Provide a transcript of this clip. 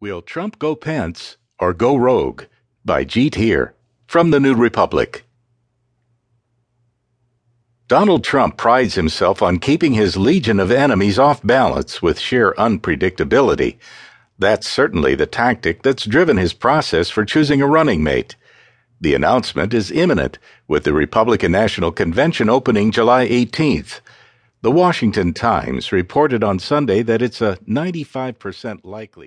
Will Trump go Pence or go rogue? By Jeet Heer from the New Republic. Donald Trump prides himself on keeping his legion of enemies off balance with sheer unpredictability. That's certainly the tactic that's driven his process for choosing a running mate. The announcement is imminent, with the Republican National Convention opening July 18th. The Washington Times reported on Sunday that it's a 95% likely.